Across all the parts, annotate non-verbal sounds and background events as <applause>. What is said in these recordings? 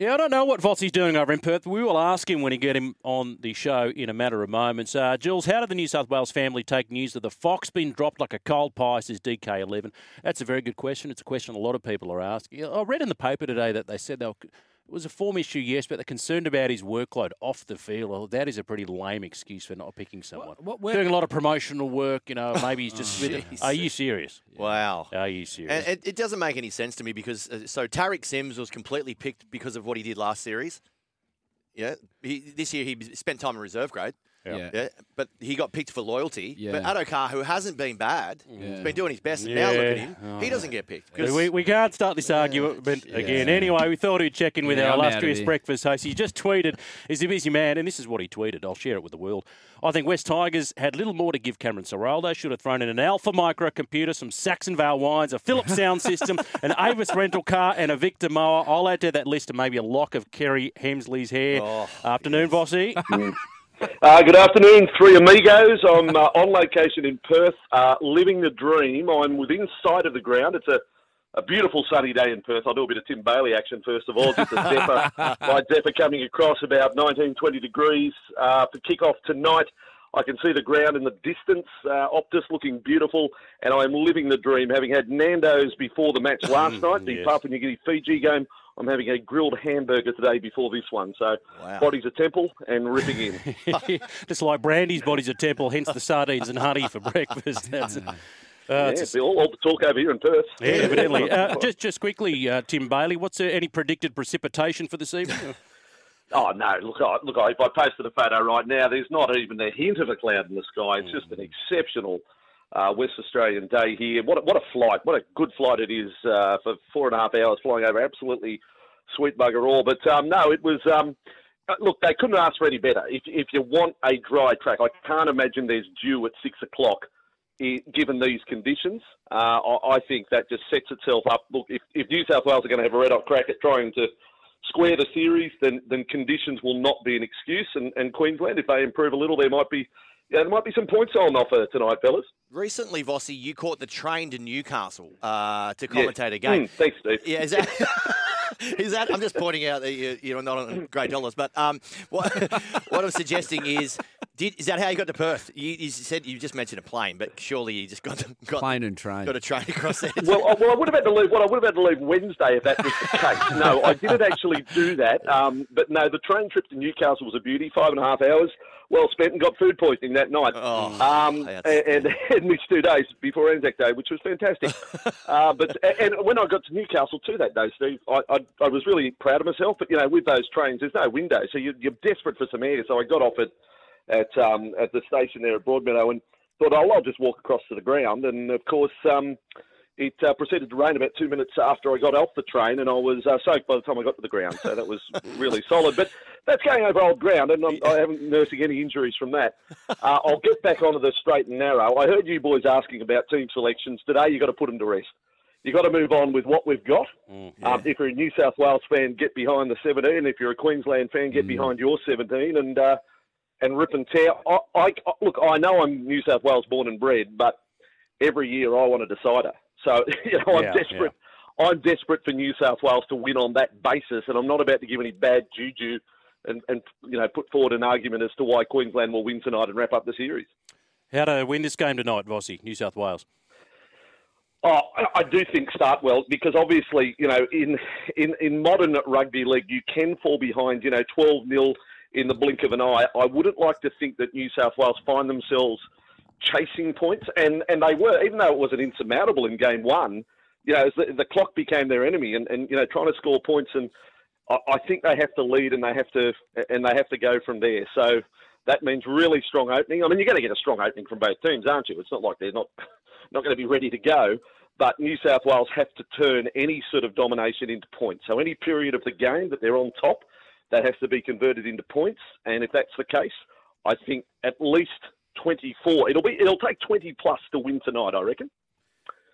Yeah, I don't know what Vossy's doing over in Perth. We will ask him when we get him on the show in a matter of moments. Uh, Jules, how did the New South Wales family take news of the fox being dropped like a cold pie, says DK11? That's a very good question. It's a question a lot of people are asking. I read in the paper today that they said they were it was a form issue, yes, but they're concerned about his workload off the field. Well, that is a pretty lame excuse for not picking someone. What- what Doing a lot of promotional work, you know, maybe he's just. <laughs> Oh. Are you serious? Wow. Are you serious? And it, it doesn't make any sense to me because uh, so Tariq Sims was completely picked because of what he did last series. Yeah, he, this year he spent time in reserve grade. Yeah. Yeah. but he got picked for loyalty. Yeah. But Addo-Carr, who hasn't been bad, has been doing his best, and now look at him. Yeah. He doesn't get picked. 'cause- We, we can't start this argument again. Anyway, we thought we'd check in with Yeah, our I'm illustrious breakfast host. He just tweeted, he's a busy man, and this is what he tweeted. I'll share it with the world. I think West Tigers had little more to give Cameron Ciraldo. Should have thrown in an Alpha microcomputer, some Saxonvale wines, a Philips <laughs> sound system, an Avis rental car, and a Victor mower. I'll add to that list and maybe a lock of Kerry Hemsley's hair. Oh, Afternoon, Vossy. <laughs> Uh, good afternoon, three amigos. I'm uh, on location in Perth, uh, living the dream. I'm within sight of the ground. It's a, a beautiful sunny day in Perth. I'll do a bit of Tim Bailey action first of all. Just a Zephyr, <laughs> my Zephyr coming across about 19, 20 degrees uh, for kick-off tonight. I can see the ground in the distance, uh, Optus looking beautiful, and I'm living the dream. Having had Nando's before the match last <laughs> night, the yes. Papua New Guinea Fiji game, I'm having a grilled hamburger today before this one. So, Wow. body's a temple and ripping in. <laughs> Just like Brandi's body's a temple, hence the sardines and honey for breakfast. <laughs> That's it. Uh, Yeah, it's a- all, all the talk over here in Perth. Yeah, evidently. <laughs> Uh, just, just quickly, uh, Tim Bailey, what's uh, any predicted precipitation for this evening? Oh no! Look, I, look. I, if I posted a photo right now, there's not even a hint of a cloud in the sky. It's just an exceptional uh, West Australian day here. What a, what a flight! What a good flight it is uh, for four and a half hours flying over absolutely sweet bugger all. But um, no, it was. Um, uh, look, they couldn't ask for any better. If if you want a dry track, I can't imagine there's dew at six o'clock. Given these conditions, uh, I, think that just sets itself up. Look, if, if New South Wales are going to have a red hot crack at trying to square the series, then then conditions will not be an excuse. And, and Queensland, if they improve a little, there might be there might be some points on offer tonight, fellas. Recently, Vossi, you caught the train to Newcastle uh, to commentate a game. Mm, thanks, Steve. Yeah, is that? <laughs> Is that? I'm just pointing out that you- you're not on great dollars, but um, what, <laughs> what I'm suggesting is, did, is that how you got to Perth? You, you said you just mentioned a plane, but surely you just got to, got, Plane and train. got a train <laughs> across there. Well, I, well, I would have had to leave. Well, I would have had to leave Wednesday if that was the case. No, I didn't actually do that. Um, but no, the train trip to Newcastle was a beauty. Five and a half hours, well spent, and got food poisoning that night. Oh, um, and, and, <laughs> and missed two days before Anzac Day, which was fantastic. <laughs> uh, but and when I got to Newcastle too that day, Steve, I, I, I was really proud of myself. But you know, with those trains, there's no window, so you, you're desperate for some air. So I got off at at um, at the station there at Broadmeadow and thought, oh, I'll just walk across to the ground. And of course, um, it uh, proceeded to rain about two minutes after I got off the train, and I was uh, soaked by the time I got to the ground. So that was really solid. But that's going over old ground, and I'm, I haven't nursing any injuries from that. Uh, I'll get back onto the straight and narrow. I heard you boys asking about team selections today. You've got to put them to rest. You've got to move on with what we've got. Mm, um, if you're a New South Wales fan, get behind the 17. If you're a Queensland fan, Mm. get behind your 17 and uh, and rip and tear. I, I, look, I know I'm New South Wales born and bred, but every year I want a decider. So <laughs> you know, I'm Yeah, desperate. I'm desperate for New South Wales to win on that basis, and I'm not about to give any bad juju and, and you know put forward an argument as to why Queensland will win tonight and wrap up the series. How to win this game tonight, Vossi, New South Wales? Oh, I- do think start well because obviously, you know, in in, in modern rugby league, you can fall behind, you know, 12 0 in the blink of an eye. I wouldn't like to think that New South Wales find themselves chasing points, and, and they were, even though it wasn't insurmountable in game one, you know, the, the clock became their enemy, and, and you know, trying to score points, and I, I think they have to lead and they have to and they have to go from there. So that means really strong opening. I mean, you're going to get a strong opening from both teams, aren't you? It's not like they're not <laughs> not going to be ready to go. But New South Wales have to turn any sort of domination into points. So any period of the game that they're on top, that has to be converted into points. And if that's the case, I think at least 24. It'll be it'll take 20 plus to win tonight. I reckon.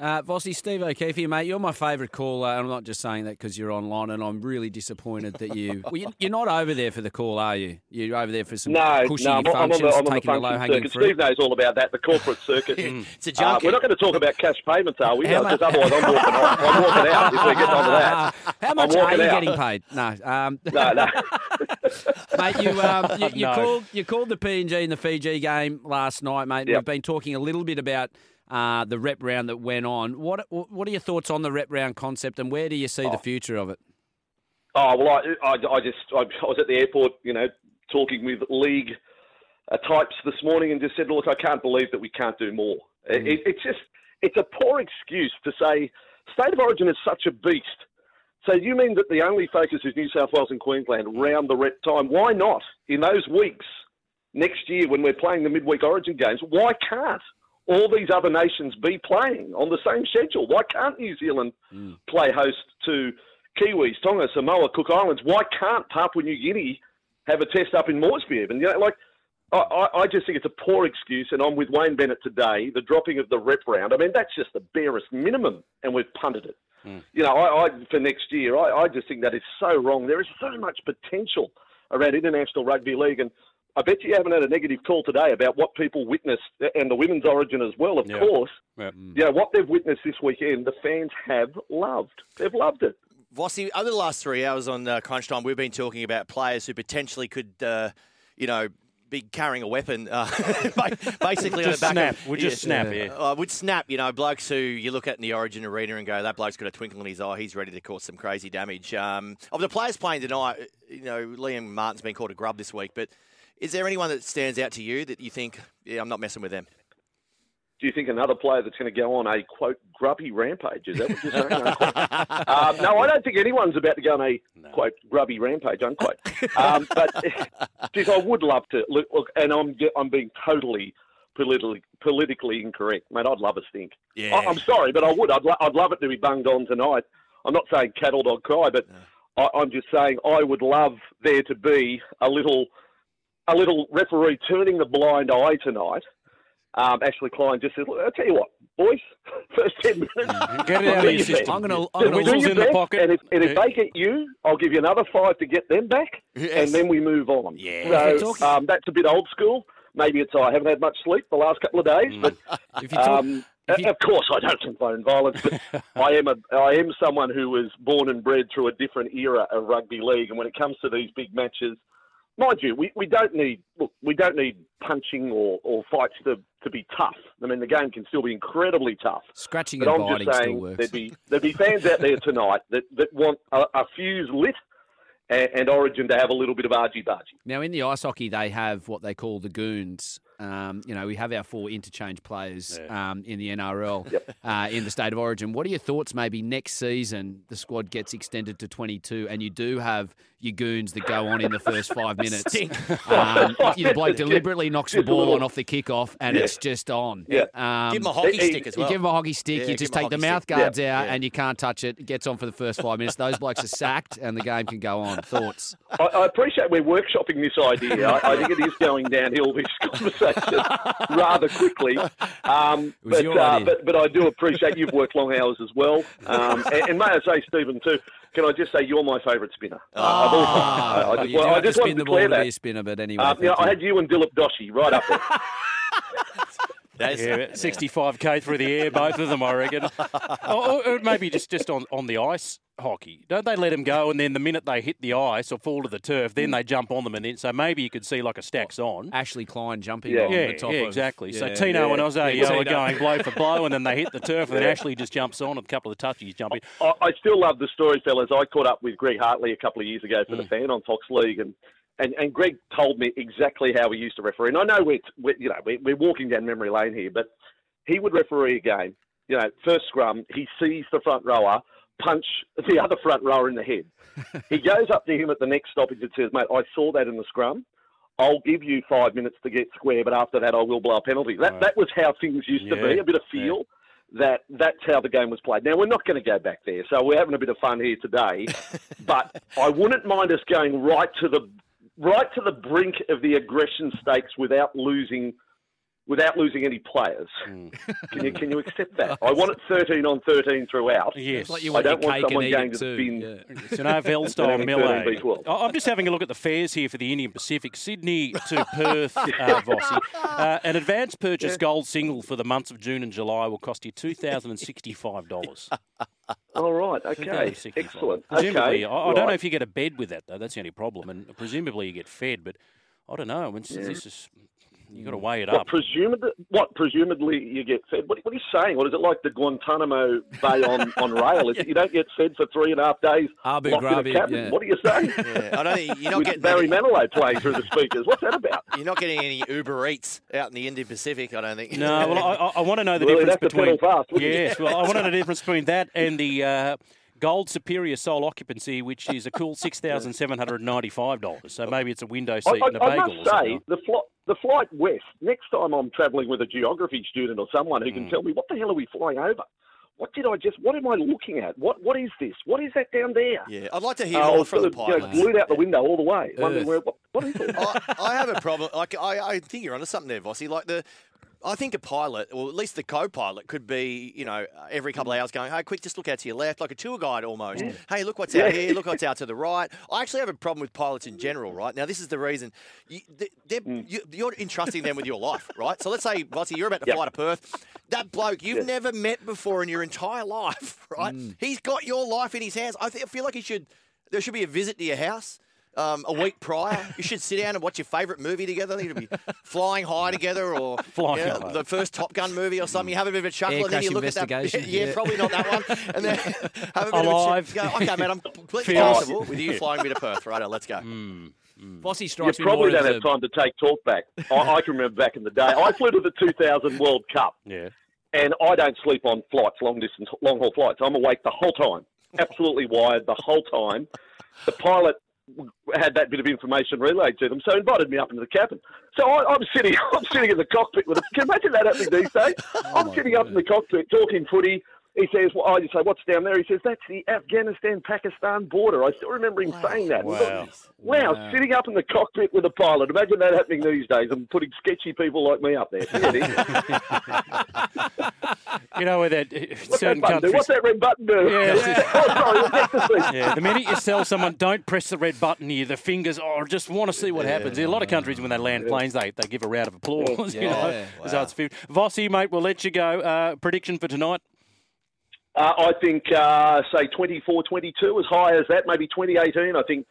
Uh, Vossi, Steve O'Keefe here, mate. You're my favourite caller, and I'm not just saying that because you're online, and I'm really disappointed that you... <laughs> Well, you- you're not over there for the call, are you? You're over there for some No, cushy no, I'm, I'm on the, I'm on the the function low-hanging circuit. fruit. Steve knows all about that, the corporate circuit. <laughs> It's a Uh, we're not going to talk about cash payments, are we? How Because much- otherwise I'm walking, off. I'm walking out if we get onto that. <laughs> How much are you out. getting paid? No, um, No, no. mate. You, um, you, you No. called you called the PNG and the Fiji game last night, mate. Yep. We've been talking a little bit about uh, the rep round that went on. What what are your thoughts on the rep round concept, and where do you see the future of it? Oh well, I, I, I just I, I was at the airport, you know, talking with league uh, types this morning, and just said, look, I can't believe that we can't do more. It, it, it's just it's a poor excuse to say state of origin is such a beast. So you mean that the only focus is New South Wales and Queensland round the rep time? Why not in those weeks next year when we're playing the midweek origin games? Why can't all these other nations be playing on the same schedule? Why can't New Zealand hmm. play host to Kiwis, Tonga, Samoa, Cook Islands? Why can't Papua New Guinea have a test up in Moresby? And you know, like, I, I just think it's a poor excuse, and I'm with Wayne Bennett today. The dropping of the rep round, I mean, that's just the barest minimum, and we've punted it. Hmm. You know, I, I for next year, I, I just think that is so wrong. There is so much potential around international rugby league, and I bet you haven't had a negative call today about what people witnessed, and the women's origin as well, of Yeah. course. Yeah. You know, what they've witnessed this weekend, the fans have loved. They've loved it. Vossi, over the last three hours on uh, Crunch Time, we've been talking about players who potentially could, uh, you know, be carrying a weapon, uh, <laughs> basically on the Just back snap. of, We just snap, yeah. Uh, would snap, you know, blokes who you look at in the Origin arena and go, that bloke's got a twinkle in his eye. He's ready to cause some crazy damage. Um, of the players playing tonight, you know, Liam Martin's been called a grub this week, but is there anyone that stands out to you that you think, yeah, I'm not messing with them? Do you think another player that's going to go on a quote grubby rampage? Is that what you're saying? <laughs> Um, no, I don't think anyone's about to go on a quote grubby rampage. Unquote. Um, but <laughs> geez, I would love to look. look and I'm I'm being totally politically politically incorrect, mate. I'd love a stink. Yeah. I, I'm sorry, but I would. I'd, lo- I'd love it to be bunged on tonight. I'm not saying cattle dog cry, but I, I'm just saying I would love there to be a little a little referee turning the blind eye tonight. Um, Ashley Klein just said, Look, I'll tell you what, boys, <laughs> first 10 minutes. Get it out of your your system. best. I'm gonna- I'm Do gonna- your Whistles in the pocket. And if, and if Yeah. they get you, I'll give you another five to get them back, Yes. and then we move on. Yeah. So um, that's a bit old school. Maybe it's I haven't had much sleep the last couple of days, Mm. but <laughs> If you talk, um, you- of course, I don't condone violence, but <laughs> I am a I am someone who was born and bred through a different era of rugby league, and when it comes to these big matches, mind you, we, we don't need look, we don't need punching or, or fights to, to be tough. I mean, the game can still be incredibly tough. scratching But and I'm biting just still saying works. there'd be there'd be fans out there tonight that, that want a, a fuse lit and, and Origin to have a little bit of argy bargy. Now, in the ice hockey, they have what they call the goons. Um, you know, we have our four interchange players um, in the NRL uh, in the state of origin. What are your thoughts? Maybe next season the squad gets extended to 22, and you do have your goons that go on in the first five <laughs> minutes. Um, <laughs> you the bloke deliberately knocks the ball on off the kickoff, and Yeah. it's just on. Yeah. Um, Give him a hockey stick as you give him a hockey stick, Yeah, you just take the mouth stick. guards Yeah. out, Yeah. and you can't touch it. It gets on for the first five minutes. Those blokes are sacked, and the game can go on. on. Thoughts? I, I appreciate we're workshopping this idea. I, I think it is going downhill this <laughs> conversation rather quickly. Um, but, uh, but but I do appreciate you've worked long hours as well. Um, and, and may I say, Stephen, too. Can I just say you're my favourite spinner? Uh, I've always- I, I just, well, I just want to declare to a that. spinner, but anyway. Um, you know, I had you and Dilip Doshi right up there. <laughs> That's, Yeah, 65k through the air, both of them, I reckon. <laughs> or, or maybe just, just on, on the ice hockey. Don't they let them go and then the minute they hit the ice or fall to the turf, then they jump on them and then so maybe you could see like a stacks on. Ashley Klein jumping Yeah. on Yeah, the top yeah, of- exactly. so yeah, Tino yeah. and Ozzy Yeah, are going blow for blow, and then they hit the turf, and then Ashley just jumps on, and a couple of touchies jump in. I, I still love the story, fellas. I caught up with Greg Hartley a couple of years ago for the Mm. fan on Fox League, and, and, and Greg told me exactly how he used to referee. And I know we're, we're you know we're, we're walking down memory lane here, but he would referee a game. You know, first scrum, he sees the front rower punch the other front rower in the head. he <laughs> goes up to him at the next stoppage and says, "Mate, I saw that in the scrum." I'll give you five minutes to get square, but after that, I will blow a penalty. That Right. that was how things used to Yeah, be. A bit of feel that that's how the game was played. Now we're not going to go back there, so we're having a bit of fun here today. <laughs> but I wouldn't mind us going right to the right to the brink of the aggression stakes without losing without losing any players. Mm. <laughs> Can you can you accept that? <laughs> I want it thirteen on thirteen throughout. Yes. Like you I don't want someone going to too. spin- Yeah. It's an AFL <laughs> style melee. I- I'm just having a look at the fares here for the Indian Pacific. Sydney to Perth, uh, Vossi. Uh, an advance purchase gold single for the months of June and July will cost you $2,065. All right, okay, excellent. Presumably, okay, I, I don't know if you get a bed with that, though. That's the only problem. And presumably you get fed, but I don't know. I mean, this is, you've got to weigh it What, up. presumably, what presumably you get fed? What, what are you saying? What is it like the Guantanamo Bay on, <laughs> on rail? Is it you don't get fed for three and a half days Abu locked in Ghraib, a yeah. What are you saying? <laughs> yeah, I don't think you're not With getting Barry any, Manilow playing through the speakers. What's that about? <laughs> you're not getting any Uber Eats out in the Indian Pacific. I don't think. No, well, I, I, I want to know the Well, you'd difference have between. fast, yes, well, I want to know the difference between that and the uh, Gold Superior Sole Occupancy, which is a cool <laughs> six thousand seven hundred ninety-five dollars. So maybe it's a window seat I, and a I bagel. must say, the, fl- the flight west, next time I'm travelling with a geography student or someone who can tell me, what the hell are we flying over? What did I just, what am I looking at? What What is this? What is that down there? Yeah, I'd like to hear Uh, I more from the sort of, you know, pilots. glued out the window all the way. Where, what, what is it? <laughs> I, I have a problem. Like I, I think you're onto something there, Vossi. Like the, I think a pilot, or at least the co-pilot, could be, you know, every couple of hmm. hours going, "Hey, quick, just look out to your left," like a tour guide almost. Hey, look what's out here. Look what's <laughs> out to the right. I actually have a problem with pilots in general. Right now, this is the reason. You, hmm. you, you're entrusting them with your life, right? So let's say, Vossi, you're about to Yep. fly to Perth. That bloke you've never met before in your entire life, <laughs> right? Hmm. He's got your life in his hands. I, th- I feel like he should. There should be a visit to your house um, a week prior. You should sit down and watch your favourite movie together. I think it'd be <laughs> Flying High together or Flying you know, High. the first Top Gun movie or something. You have a bit of a chuckle Air and then you look at that. Investigation, <laughs> Yeah, yeah. probably not that one. And then <laughs> have a bit Alive. of a chuckle. Go, okay, man, I'm completely comfortable with you flying me to Perth. Right, let's go. Vossi You strikes me more probably don't a- have time to take talk back. I, I can remember back in the day. I flew to the 2000 World Cup, Yeah. and I don't sleep on flights, long distance, long haul flights. I'm awake the whole time, absolutely wired the whole time. The pilot had that bit of information relayed to them, so invited me up into the cabin. So I, I'm sitting, <laughs> I'm sitting in the cockpit with. A, can you imagine that happening these days? <laughs> Oh I'm sitting up in the cockpit talking footy. He says, well, I just say, what's down there? He says, that's the Afghanistan-Pakistan border. I still remember him saying that. Wow. Wow, sitting up in the cockpit with a pilot. Imagine that happening these days and putting sketchy people like me up there. Yeah. <laughs> You know where that uh, What's certain that button do? What's that red button do? Yeah. <laughs> oh, sorry, we'll get to see. Yeah, the minute you tell someone don't press the red button here, the fingers, oh, I just want to see what happens. In a lot of countries, when they land planes, they, they give a round of applause. <laughs> You know, Yeah. so it's fif- Vossi, mate, we'll let you go. Uh, prediction for tonight? Uh, I think, uh, say, 24 22, as high as that, maybe 2018. I think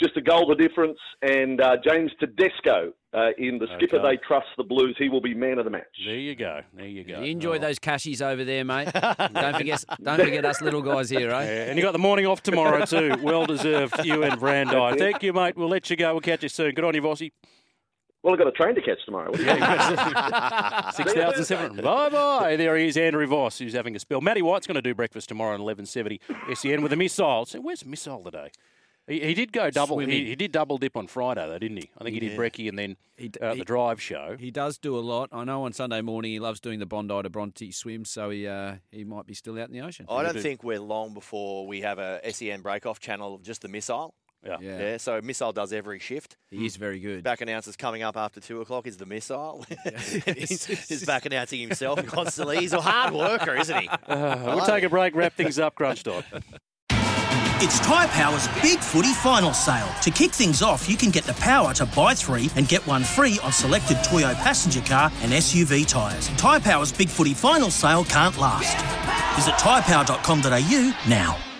just a goal the difference. And uh, James Tedesco uh, in the skipper, they trust the Blues. He will be man of the match. There you go. There you go. You enjoy those cashies over there, mate. <laughs> don't forget, don't forget us little guys here, eh? Yeah, and you got the morning off tomorrow too. Well deserved, you and Brandi. Thank you, mate. We'll let you go. We'll catch you soon. Good on you, Vossi. Well, I've got a train to catch tomorrow. What do you think? <laughs> Six thousand seven. Bye bye. There he is, Andrew Voss, who's having a spell. Matty White's going to do breakfast tomorrow at eleven seventy. SEN with a missile. So where's missile today? He, he did go double. He, he did double dip on Friday, though, didn't he? I think he did brekkie and then He uh, he- the drive show. He does do a lot. I know on Sunday morning he loves doing the Bondi to Bronte swim, so he uh, he might be still out in the ocean. I don't do. think we're long before we have a SEN break-off channel of just the missile. Yeah. Yeah. Yeah, so Missile does every shift. He is very good. Back announcer's coming up after two o'clock is the Missile. <laughs> he's, <laughs> he's back announcing himself constantly. He's a hard <laughs> worker, isn't he? Uh, we'll take a break, wrap things up, crunch time. It's Tyre Power's Big Footy Final Sale. To kick things off, you can get the power to buy three and get one free on selected Toyo passenger car and SUV tyres. Tyre Power's Big Footy Final Sale can't last. Visit tyrepower.com.au now.